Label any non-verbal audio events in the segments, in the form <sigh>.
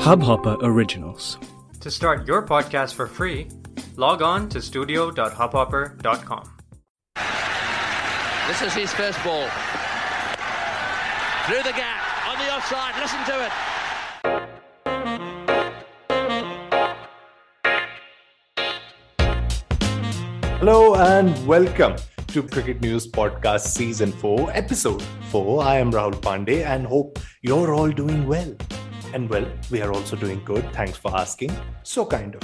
Hubhopper Originals. To start your podcast for free, log on to studio.hubhopper.com. This is his first ball. Through the gap, on the offside, listen to it. Hello and welcome to Cricket News Podcast Season 4, Episode 4. I am Rahul Pandey and hope you're all doing well. And well, we are also doing good. Thanks for asking. So kind of.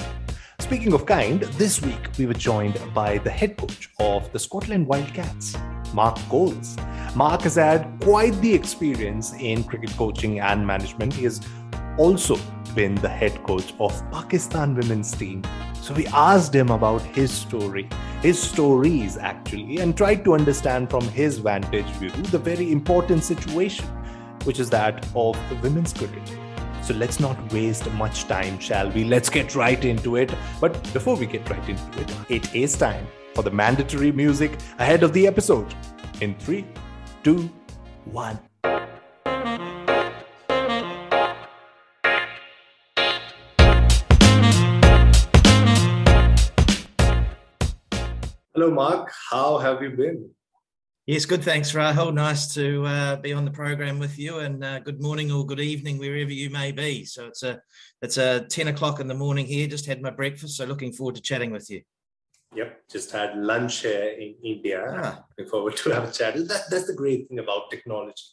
Speaking of kind, this week we were joined by the head coach of the Scotland Wildcats, Mark Coles. Mark has had quite the experience in cricket coaching and management. He has also been the head coach of Pakistan women's team. So we asked him about his story, his stories actually, and tried to understand from his vantage view the very important situation, which is that of women's cricket. So let's not waste much time, shall we? Let's get right into it. But before we get right into it, it is time for the mandatory music ahead of the episode. In three, two, one. Hello, Mark. How have you been? Yes, good. Thanks, Rahul. Nice to uh, be on the program with you, and uh, good morning or good evening wherever you may be. So it's a it's a ten o'clock in the morning here. Just had my breakfast, so looking forward to chatting with you. Yep, just had lunch here in India. Ah. Looking forward to have a chat. That, that's the great thing about technology.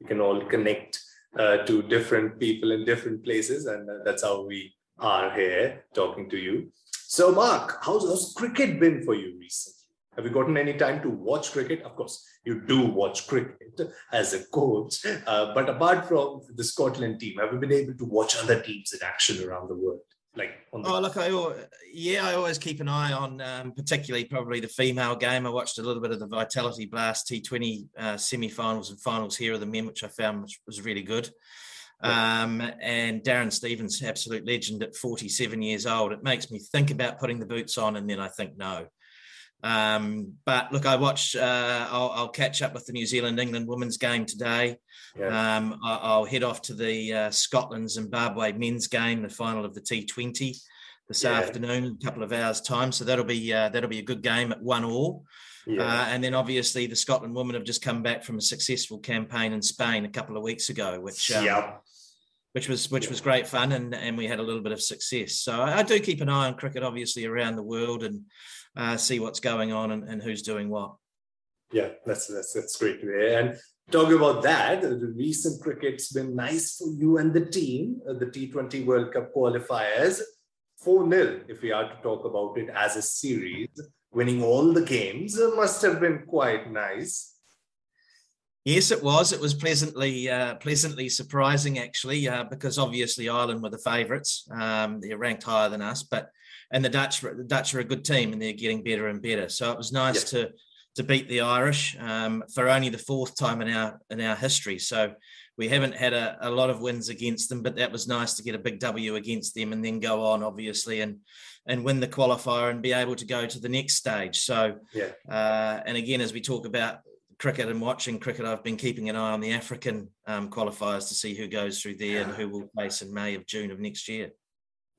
We can all connect uh, to different people in different places, and uh, that's how we are here talking to you. So, Mark, how's, how's cricket been for you recently? Have you gotten any time to watch cricket? Of course, you do watch cricket as a coach, uh, but apart from the Scotland team, have you been able to watch other teams in action around the world? Like on the Oh, look, I yeah, I always keep an eye on, um, particularly probably the female game. I watched a little bit of the Vitality Blast T20 uh, semi-finals and finals here of the men, which I found was, was really good. Um, and Darren Stevens, absolute legend at 47 years old. It makes me think about putting the boots on, and then I think no. Um, but look, I watch. Uh, I'll, I'll catch up with the New Zealand England women's game today. yeah. Um, I, I'll head off to the uh, Scotland Zimbabwe men's game, the final of the T20, this Yeah. afternoon, a couple of hours' time. So that'll be uh, that'll be a good game at one all. yeah. Uh, and then obviously the Scotland women have just come back from a successful campaign in Spain a couple of weeks ago, which um, yeah. Which was which was great fun, and and we had a little bit of success. So I, I do keep an eye on cricket, obviously around the world, and uh, see what's going on and, and who's doing what. Yeah, that's that's that's great to hear. And talking about that, the recent cricket's been nice for you and the team. uh, The T20 World Cup qualifiers, four 0 If we are to talk about it as a series, winning all the games uh, must have been quite nice. Yes, it was. It was pleasantly uh, pleasantly surprising, actually, uh, because obviously Ireland were the favourites. Um, they're ranked higher than us, but and the Dutch the Dutch are a good team and they're getting better and better. So it was nice to to beat the Irish um, for only the fourth time in our in our history. So we haven't had a, a lot of wins against them, but that was nice to get a big W against them and then go on, obviously, and and win the qualifier and be able to go to the next stage. So Yeah, uh, and again, as we talk about cricket and watching cricket, I've been keeping an eye on the African um, qualifiers to see who goes through there and who will place in May of June of next year.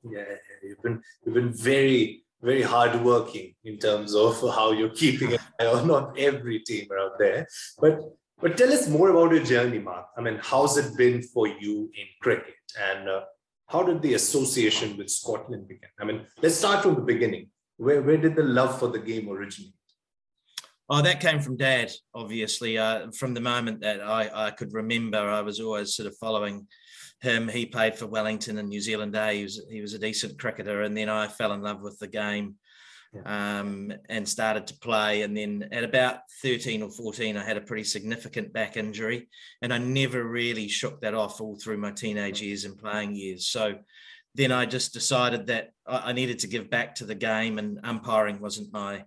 yeah. You've been you've been very very hardworking in terms of how you're keeping an eye on not every team around there. But but tell us more about your journey, Mark. I mean, how's it been for you in cricket, and uh, how did the association with Scotland begin? I mean, let's start from the beginning. Where where did the love for the game originate? Oh, that came from Dad, obviously. Uh, from the moment that I, I could remember, I was always sort of following him. He played for Wellington and New Zealand A. He was he was a decent cricketer, and then I fell in love with the game. Um, and started to play. And then at about 13 or 14, I had a pretty significant back injury. And I never really shook that off all through my teenage years and playing years. So then I just decided that I needed to give back to the game, and umpiring wasn't my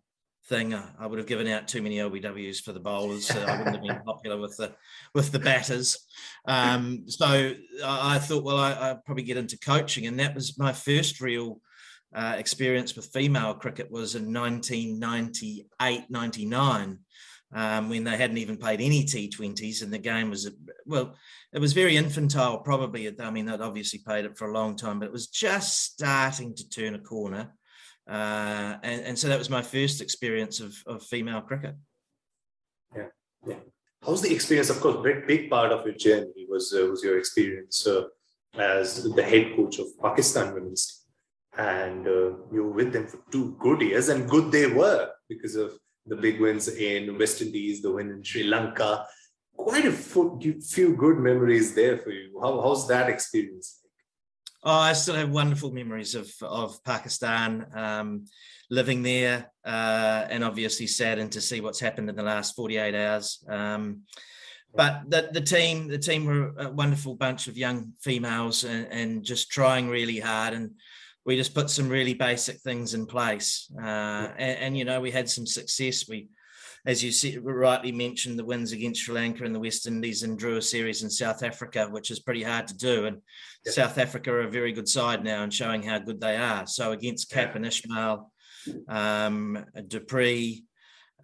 thing. I I would have given out too many LBWs for the bowlers. So I wouldn't have been popular with the with the batters. Um, so I I thought, well, I, I'd probably get into coaching, and that was my first real uh, experience with female cricket was in 1998, 99. um, when they hadn't even played any T20s, and the game was well, it was very infantile. Probably, I mean, they'd obviously played it for a long time, but it was just starting to turn a corner, uh, and, and so that was my first experience of, of female cricket. Yeah, yeah. How's the experience? Of course, big big part of your journey was uh, was your experience uh, as the head coach of Pakistan women's team, and uh, you were with them for two good years, and good they were because of the big wins in West Indies, the win in Sri Lanka. Quite a few good memories there for you. How, how's that experience? Oh, I still have wonderful memories of of Pakistan, um, living there, uh, and obviously saddened to see what's happened in the last 48 hours. Um, but the, the team, the team were a wonderful bunch of young females, and, and, just trying really hard. And we just put some really basic things in place. Uh, and, and, you know, we had some success. We, as you see, rightly mentioned, the wins against Sri Lanka and the West Indies and drew a series in South Africa, which is pretty hard to do. And yeah. South Africa are a very good side now and showing how good they are. So against Kapp yeah. and Ismail, um, du Preez,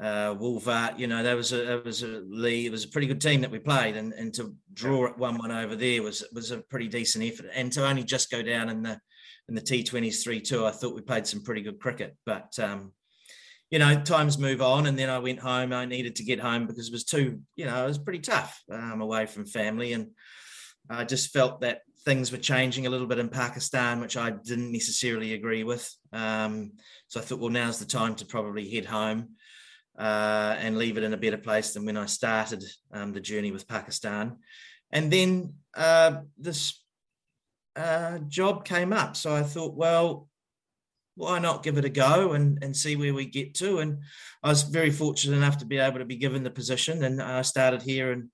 uh, Wolvaardt, you know, that was a that was a Lee. It was a pretty good team that we played, and, and to draw it one one over there was was a pretty decent effort. And to only just go down in the in the T20s 3 2, I thought we played some pretty good cricket. But, um, you know, times move on. And then I went home. I needed to get home because it was too, you know, it was pretty tough um, away from family. And I just felt that things were changing a little bit in Pakistan, which I didn't necessarily agree with. Um, so I thought, well, now's the time to probably head home uh, and leave it in a better place than when I started um, the journey with Pakistan. And then uh, this uh, job came up. So I thought, well, why not give it a go and, and see where we get to? And I was very fortunate enough to be able to be given the position. And I started here in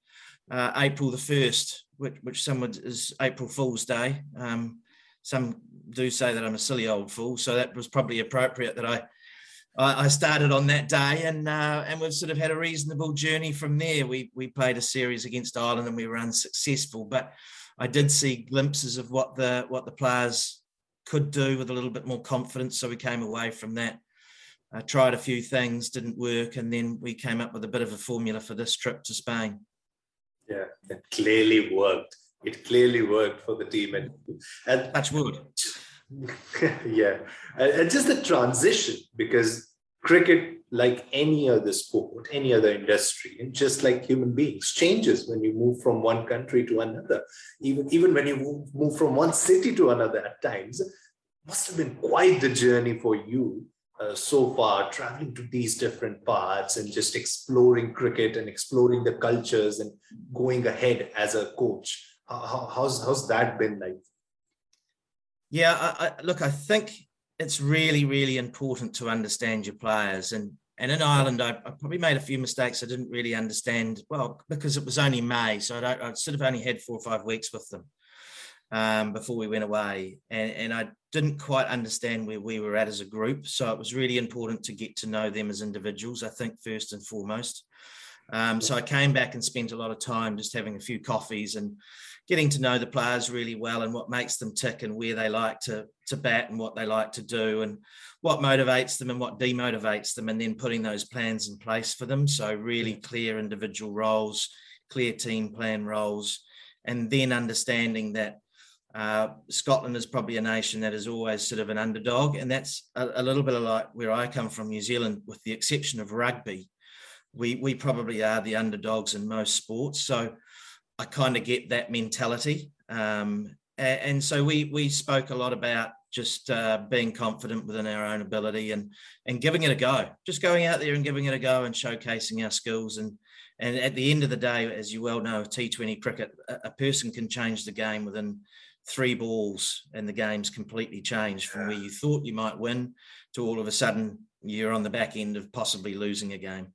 uh, April the 1st, which, which some would is April Fool's Day. Um, some do say that I'm a silly old fool. So that was probably appropriate that I I started on that day, and uh, and we've sort of had a reasonable journey from there. We we played a series against Ireland, and we were unsuccessful. But I did see glimpses of what the what the players could do with a little bit more confidence. So we came away from that. I tried a few things, didn't work, and then we came up with a bit of a formula for this trip to Spain. Yeah, it clearly worked. It clearly worked for the team, and, and wood. <laughs> yeah, and just the transition because cricket like any other sport, any other industry, and just like human beings, changes when you move from one country to another. Even, even when you move, from one city to another at times, must have been quite the journey for you uh, so far, traveling to these different parts and just exploring cricket and exploring the cultures and going ahead as a coach. How, how's, how's that been like? Yeah, I, I, look, I think it's really, really important to understand your players. And and in Ireland, I, I, probably made a few mistakes. I didn't really understand well because it was only May, so I, I sort of only had four or five weeks with them um, before we went away, and, and I didn't quite understand where we were at as a group. So it was really important to get to know them as individuals. I think first and foremost. Um, so I came back and spent a lot of time just having a few coffees and getting to know the players really well and what makes them tick and where they like to to bat and what they like to do and what motivates them and what demotivates them and then putting those plans in place for them so really clear individual roles clear team plan roles and then understanding that uh, Scotland is probably a nation that is always sort of an underdog, and that's a, a little bit of like where I come from, New Zealand, with the exception of rugby. We we probably are the underdogs in most sports. So I kind of get that mentality. Um, and, and, so we we spoke a lot about just uh, being confident within our own ability and and giving it a go. Just going out there and giving it a go and showcasing our skills. And and at the end of the day, as you well know, T20 cricket, a, a person can change the game within three balls, and the game's completely changed from where you thought you might win to all of a sudden you're on the back end of possibly losing a game.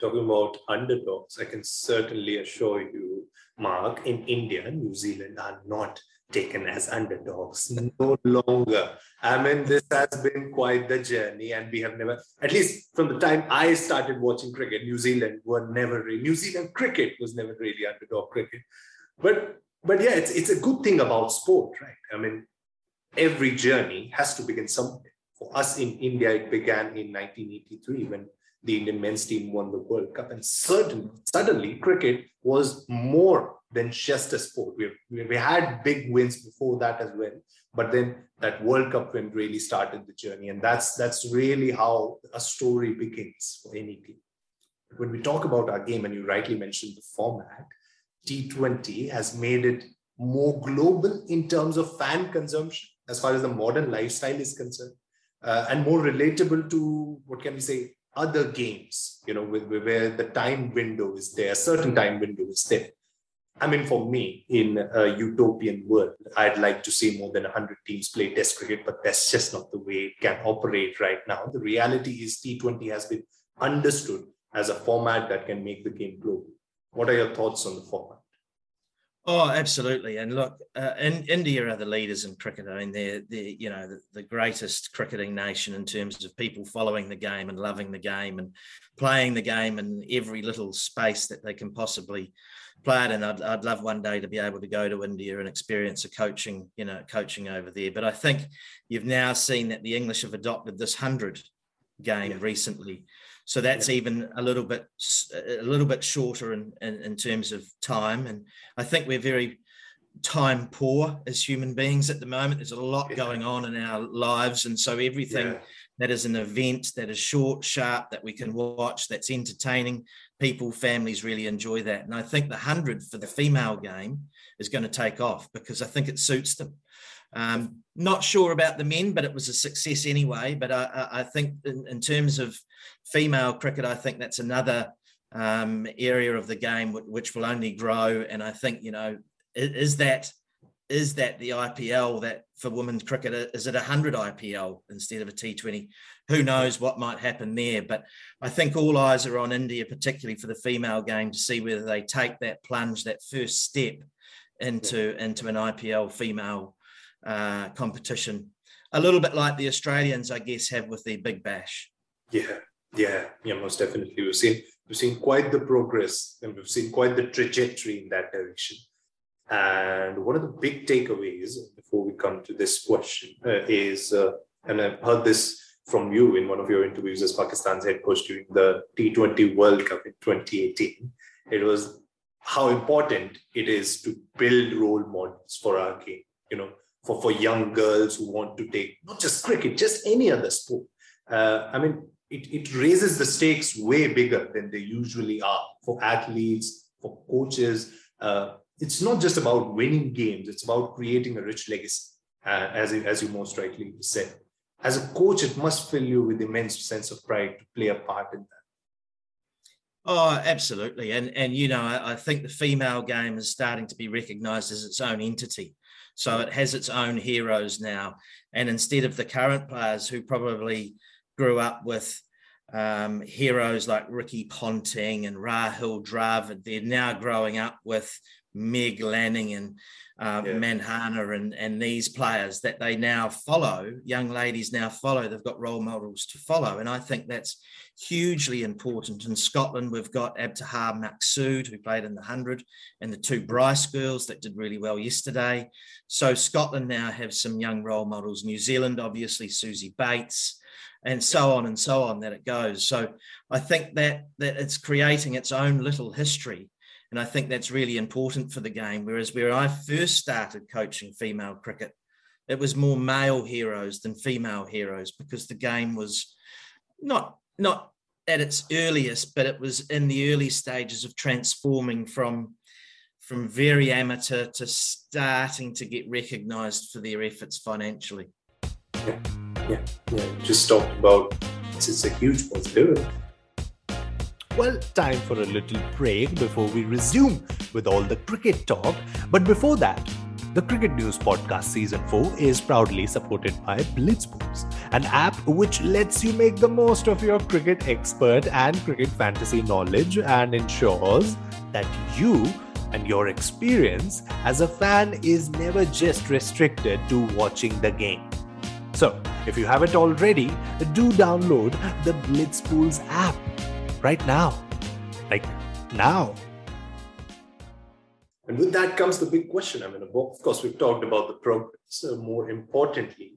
Talking about underdogs, I can certainly assure you, Mark, in India, New Zealand are not taken as underdogs no longer. I mean, this has been quite the journey, and we have never, at least from the time I started watching cricket, New Zealand were never really, New Zealand cricket was never really underdog cricket. But but yeah, it's it's a good thing about sport, right? I mean, every journey has to begin somewhere. For us in India, it began in 1983 when the Indian men's team won the World Cup. And certain, suddenly, cricket was more than just a sport. We, we had big wins before that as well. But then that World Cup win really started the journey. And that's, that's really how a story begins for any team. When we talk about our game, and you rightly mentioned the format, T20 has made it more global in terms of fan consumption as far as the modern lifestyle is concerned uh, and more relatable to what can we say other games you know where the time window is there a certain time window is there. I mean for me in a utopian world i'd like to see more than 100 teams play test cricket but that's just not the way it can operate right now. The reality is t20 has been understood as a format that can make the game global. What are your thoughts on the format Oh, absolutely. And look, uh, in, India are the leaders in cricket. I mean, they're, they're you know, the, the, greatest cricketing nation in terms of people following the game and loving the game and playing the game in every little space that they can possibly play it. And I'd, I'd love one day to be able to go to India and experience a coaching, you know, coaching over there. But I think you've now seen that the English have adopted this 100 game yeah. recently so that's yeah. even a little bit a little bit shorter in, in, in terms of time and i think we're very time poor as human beings at the moment there's a lot yeah. going on in our lives and so everything yeah. that is an event that is short sharp that we can watch that's entertaining people families really enjoy that and i think the 100 for the female game is going to take off because i think it suits them um, not sure about the men, but it was a success anyway. But I, I think in, in, terms of female cricket, I think that's another um, area of the game which will only grow. And I think you know is that is that the IPL that for women's cricket is it a hundred IPL instead of a T20? Who knows what might happen there? But I think all eyes are on India, particularly for the female game, to see whether they take that plunge, that first step into into an IPL female uh, competition. A little bit like the Australians, I guess, have with the Big Bash. Yeah, yeah, yeah, most definitely. We've seen we've seen quite the progress and we've seen quite the trajectory in that direction. And one of the big takeaways before we come to this question uh, is, uh, and I've heard this from you in one of your interviews as Pakistan's head coach during the T20 World Cup in 2018. It was how important it is to build role models for our game. You know, for, for young girls who want to take not just cricket, just any other sport. Uh, I mean, it, it raises the stakes way bigger than they usually are for athletes, for coaches. Uh, it's not just about winning games, it's about creating a rich legacy, uh, as, it, as you most rightly said. As a coach, it must fill you with immense sense of pride to play a part in that. Oh, absolutely. And and you know, I, I, think the female game is starting to be recognized as its own entity. So it has its own heroes now. And instead of the current players who probably grew up with um, heroes like Ricky Ponting and Rahul Dravid, they're now growing up with Meg Lanning and uh, yeah. Mandhana and, and these players that they now follow, young ladies now follow. They've got role models to follow. And I think that's hugely important. In Scotland, we've got Abtaha Maqsood, who played in the 100, and the two Bryce girls that did really well yesterday. So Scotland now have some young role models. New Zealand, obviously, Suzie Bates and so on and so on that it goes. So I think that that it's creating its own little history and I think that's really important for the game. Whereas where I first started coaching female cricket, it was more male heroes than female heroes because the game was not not at its earliest, but it was in the early stages of transforming from from very amateur to starting to get recognised for their efforts financially. Yeah, yeah, yeah. Just talked about it's a huge possibility. Well, time for a little break before we resume with all the cricket talk. But before that, the Cricket News Podcast Season 4 is proudly supported by Blitzpools, an app which lets you make the most of your cricket expert and cricket fantasy knowledge and ensures that you and your experience as a fan is never just restricted to watching the game. So, if you haven't already, do download the Blitzpools app right now. Like now. And with that comes the big question. I mean, of course, we've talked about the progress. Uh, more importantly,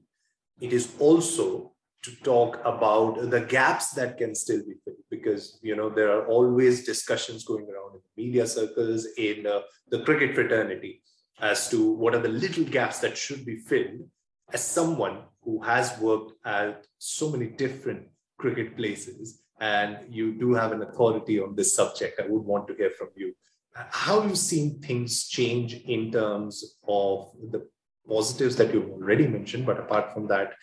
it is also to talk about the gaps that can still be filled because you know there are always discussions going around in the media circles in uh, the cricket fraternity as to what are the little gaps that should be filled as someone who has worked at so many different cricket places and you do have an authority on this subject i would want to hear from you how have you seen things change in terms of the positives that you've already mentioned but apart from that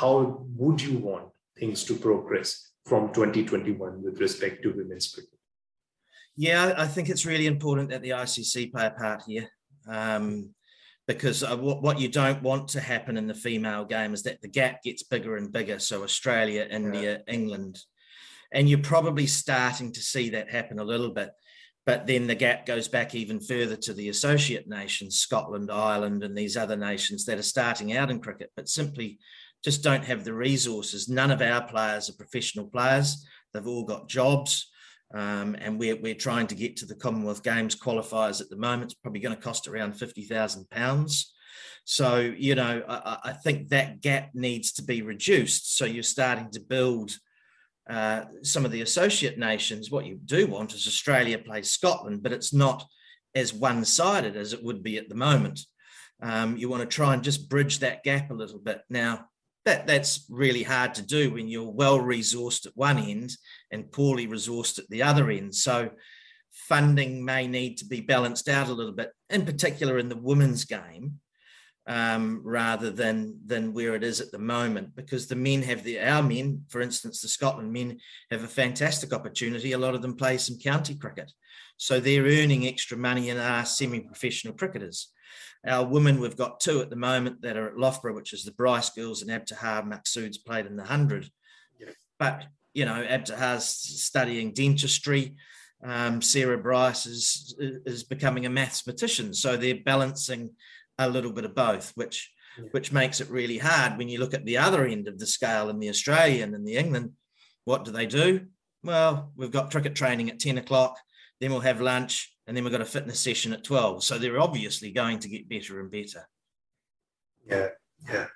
how would you want things to progress from 2021 with respect to women's cricket? Yeah, I think it's really important that the ICC play a part here. Um, because what you don't want to happen in the female game is that the gap gets bigger and bigger. So Australia, India, yeah. England, and you're probably starting to see that happen a little bit. But then the gap goes back even further to the associate nations, Scotland, Ireland, and these other nations that are starting out in cricket, but simply just don't have the resources. None of our players are professional players. They've all got jobs. Um, and we're, we're trying to get to the Commonwealth Games qualifiers at the moment. It's probably going to cost around £50,000. So, you know, I, I, think that gap needs to be reduced. So you're starting to build uh, some of the associate nations. What you do want is Australia plays Scotland, but it's not as one sided as it would be at the moment. Um, you want to try and just bridge that gap a little bit. Now, that that's really hard to do when you're well resourced at one end and poorly resourced at the other end. So funding may need to be balanced out a little bit, in particular in the women's game, um, rather than than where it is at the moment, because the men have the our men, for instance, the Scotland men have a fantastic opportunity. A lot of them play some county cricket, so they're earning extra money and are semi-professional cricketers. Our women, we've got two at the moment that are at Loughborough, which is the Bryce girls, and Abtaha Maqsood's played in the 100. Yeah. But, you know, Abtaha's studying dentistry. Um, Sarah Bryce is, is becoming a mathematician. So they're balancing a little bit of both, which yeah. which makes it really hard when you look at the other end of the scale in the Australian and the England. What do they do? Well, we've got cricket training at 10 o'clock, then we'll have lunch, and then we've got a fitness session at 12. So they're obviously going to get better and better. Yeah, yeah.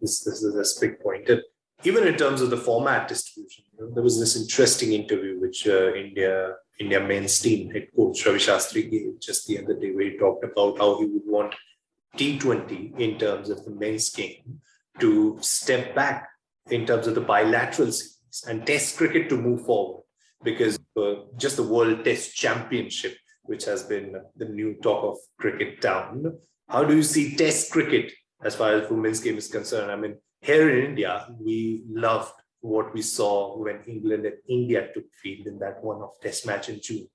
This, this is a big point. And even in terms of the format distribution, you know, there was this interesting interview which uh, India India men's team head coach Ravi Shastri gave just the other day, where he talked about how he would want T20 in terms of the men's game to step back in terms of the bilateral series and test cricket to move forward because uh, just the World Test Championship, which has been the new talk of cricket town. How do you see Test cricket as far as women's game is concerned? I mean, here in India, we loved what we saw when England and India took field in that one-off Test match in June.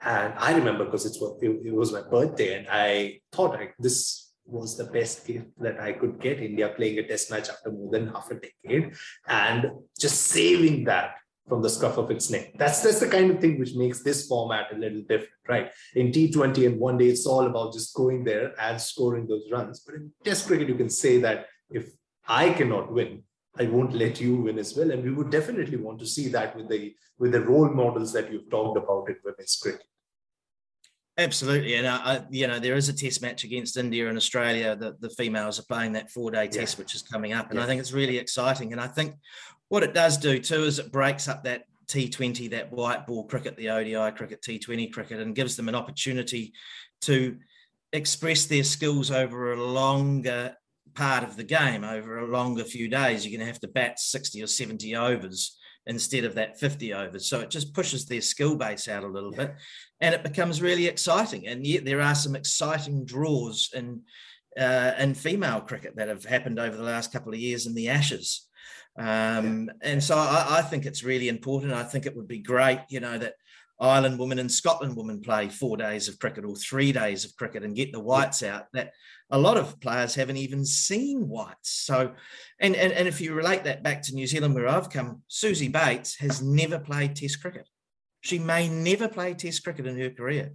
And I remember because it's what it, was my birthday, and I thought this was the best gift that I could get India playing a test match after more than half a decade and just saving that from the scruff of its neck. That's that's the kind of thing which makes this format a little different, right? In T20 and one day, it's all about just going there and scoring those runs. But in Test cricket, you can say that if I cannot win, I won't let you win as well. And we would definitely want to see that with the with the role models that you've talked about in women's cricket. Absolutely, and uh, you know there is a test match against India and Australia. The the females are playing that four day yeah. test, which is coming up, and yeah. I think it's really exciting. And I think what it does do too is it breaks up that T20, that white ball cricket, the ODI cricket, T20 cricket, and gives them an opportunity to express their skills over a longer part of the game, over a longer few days. You're going to have to bat 60 or 70 overs instead of that 50 overs. So it just pushes their skill base out a little yeah. bit and it becomes really exciting. And yet there are some exciting draws in, uh, in female cricket that have happened over the last couple of years in the Ashes. Um, yeah. And so I, I, think it's really important. I think it would be great, you know, that Ireland women and Scotland women play four days of cricket or three days of cricket and get the whites out. That a lot of players haven't even seen whites. So, and, and and if you relate that back to New Zealand, where I've come, Suzie Bates has never played Test cricket. She may never play Test cricket in her career,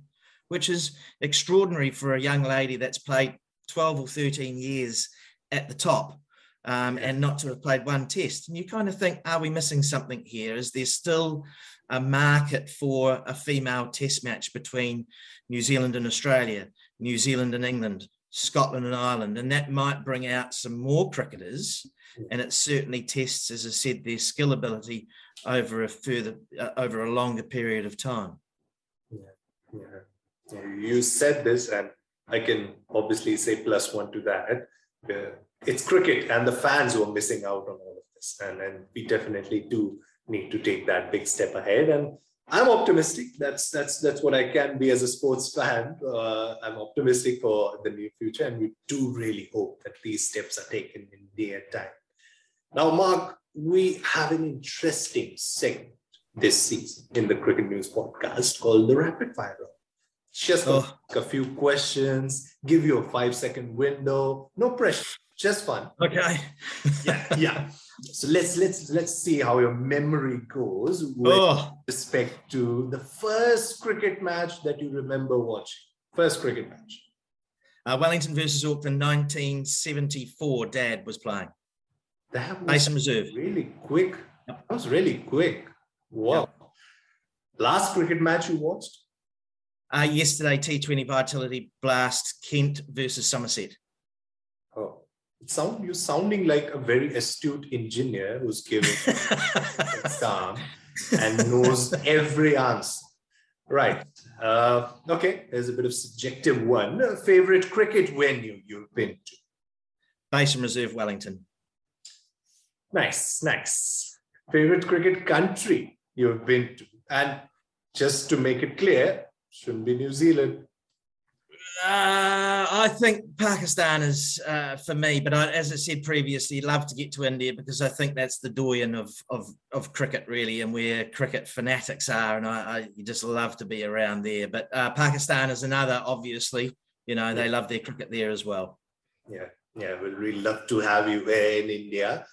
which is extraordinary for a young lady that's played 12 or 13 years at the top um, and not to have played one test. And you kind of think, are we missing something here? Is there still a market for a female test match between New Zealand and Australia, New Zealand and England, Scotland and Ireland, and that might bring out some more cricketers. And it certainly tests, as I said, their skill ability over a further, uh, over a longer period of time. Yeah. yeah. You said this, and I can obviously say plus one to that. It's cricket and the fans who are missing out on all of this. And, and we definitely do need to take that big step ahead. And I'm optimistic. That's that's that's what I can be as a sports fan. Uh, I'm optimistic for the near future, and we do really hope that these steps are taken in near time. Now, Mark, we have an interesting segment this season in the Cricket News podcast called the Rapid Fire Round. Just oh. a few questions, give you a five second window, no pressure, just fun. Okay. <laughs> yeah, yeah. So let's let's let's see how your memory goes with oh. respect to the first cricket match that you remember watching. First cricket match. Uh, Wellington versus Auckland, 1974. Dad was playing. That was reserve. really quick. That was really quick. Wow. Yep. Last cricket match you watched? Uh, yesterday, T20 Vitality Blast, Kent versus Somerset. Sound you sounding like a very astute engineer who's giving <laughs> exam and knows every answer. Right. Uh, okay. There's a bit of subjective one. Uh, favorite cricket venue you've been to? Basin Reserve, Wellington. Nice, nice. Favorite cricket country you've been to? And just to make it clear, shouldn't be New Zealand. Uh, I think Pakistan is uh, for me, but I, as I said previously, love to get to India because I think that's the doyen of of, of cricket really, and where cricket fanatics are, and I, I just love to be around there. But uh, Pakistan is another, obviously, you know, they love their cricket there as well. Yeah, yeah, we'd really love to have you in India.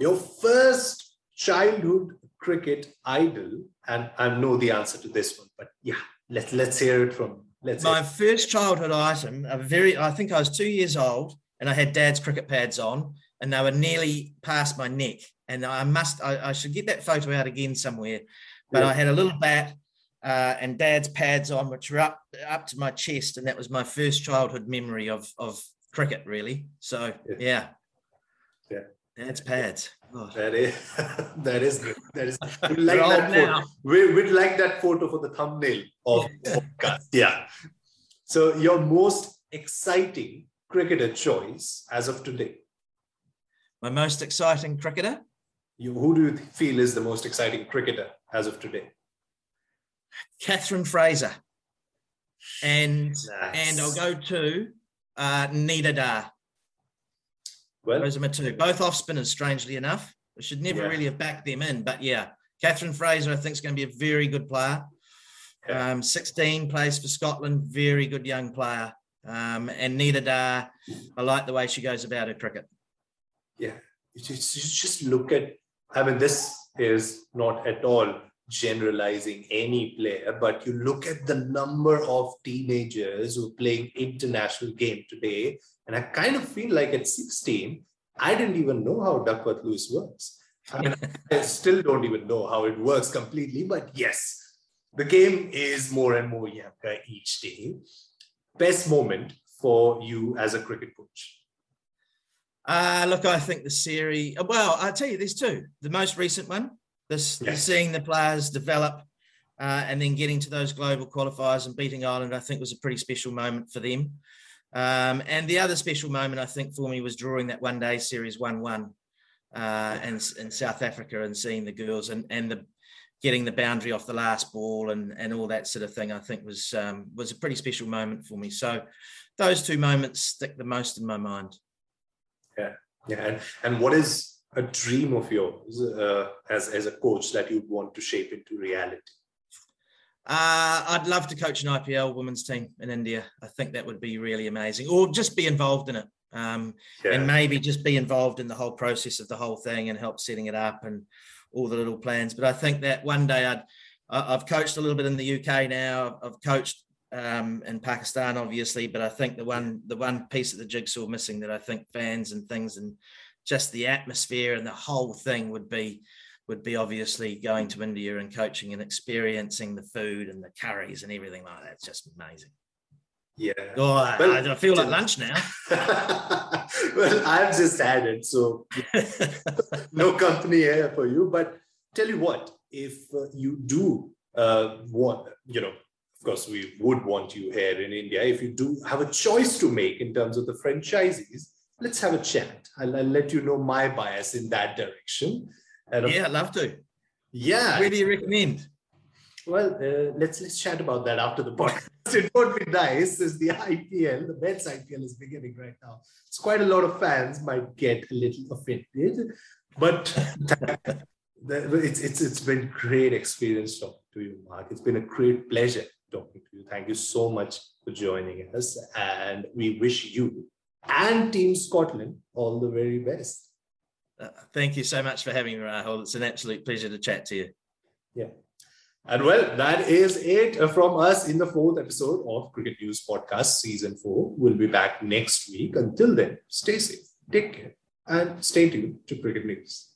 Your first childhood cricket idol, and I know the answer to this one, but yeah, let's let's hear it from Let's my first childhood item, a very, I think I was two years old and I had dad's cricket pads on and they were nearly past my neck. And I must, I, I should get that photo out again somewhere. But yeah. I had a little bat uh, and dad's pads on, which were up, up to my chest. And that was my first childhood memory of, of cricket, really. So, yeah. Yeah. Dad's pads. Oh. That is <laughs> that is good. That is <laughs> we like that photo. We, we'd like that photo for the thumbnail of <laughs> podcast. Yeah. So your most exciting cricketer choice as of today? My most exciting cricketer? You, who do you feel is the most exciting cricketer as of today? Katherine Fraser. And nice. and I'll go to uh, Nida Dar. Well, those are my two. Both off spinners, strangely enough. I should never yeah. really have backed them in, but yeah, Katherine Fraser, I think, is going to be a very good player. Yeah. Um, 16 plays for Scotland, very good young player. Um, and Nida Dar, I like the way she goes about her cricket. Yeah, you just, you just look at, I mean, this is not at all generalizing any player, but you look at the number of teenagers who are playing international game today, and I kind of feel like at 16, I didn't even know how Duckworth Lewis works. I mean, <laughs> I still don't even know how it works completely, but yes, the game is more and more younger each day. Best moment for you as a cricket coach? Uh, look, I think the series, well, I'll tell you, there's two. The most recent one, this yes. seeing the players develop uh, and then getting to those global qualifiers and beating Ireland, I think was a pretty special moment for them. Um, and the other special moment, I think, for me was drawing that one day series 1 1 uh, in, in South Africa and seeing the girls and, and the getting the boundary off the last ball and, and all that sort of thing, I think was um, was a pretty special moment for me. So those two moments stick the most in my mind. Yeah, yeah. And, and what is a dream of yours uh, as, as a coach that you'd want to shape into reality? Uh, I'd love to coach an IPL women's team in India. I think that would be really amazing, or just be involved in it, um, yeah. and maybe just be involved in the whole process of the whole thing and help setting it up and all the little plans. But I think that one day I'd I've coached a little bit in the UK now. I've coached um, in Pakistan, obviously, but I think the one the one piece of the jigsaw missing that I think fans and things and just the atmosphere and the whole thing would be would be obviously going to India and coaching and experiencing the food and the curries and everything like that. It's just amazing. Yeah. Oh, I, Well, I feel like lunch now. <laughs> well, I've just had it, so <laughs> no company here for you. But tell you what, if uh, you do uh, want, you know, of course, we would want you here in India. If you do have a choice to make in terms of the franchisees, let's have a chat. I'll, I'll let you know my bias in that direction. And yeah, I'd love to. yeah. Where do you recommend? Well, uh, let's let's chat about that after the <laughs> podcast. It would be nice as the IPL, the men's IPL is beginning right now. It's quite a lot of fans might get a little offended, but <laughs> it's it's it's been great experience talking to you, Mark. It's been a great pleasure talking to you. Thank you so much for joining us, and we wish you and Team Scotland all the very best. Uh, thank you so much for having me, Rahul. It's an absolute pleasure to chat to you. Yeah. And well, that is it from us in the fourth episode of Cricket News Podcast Season 4. We'll be back next week. Until then, stay safe, take care, and stay tuned to Cricket News.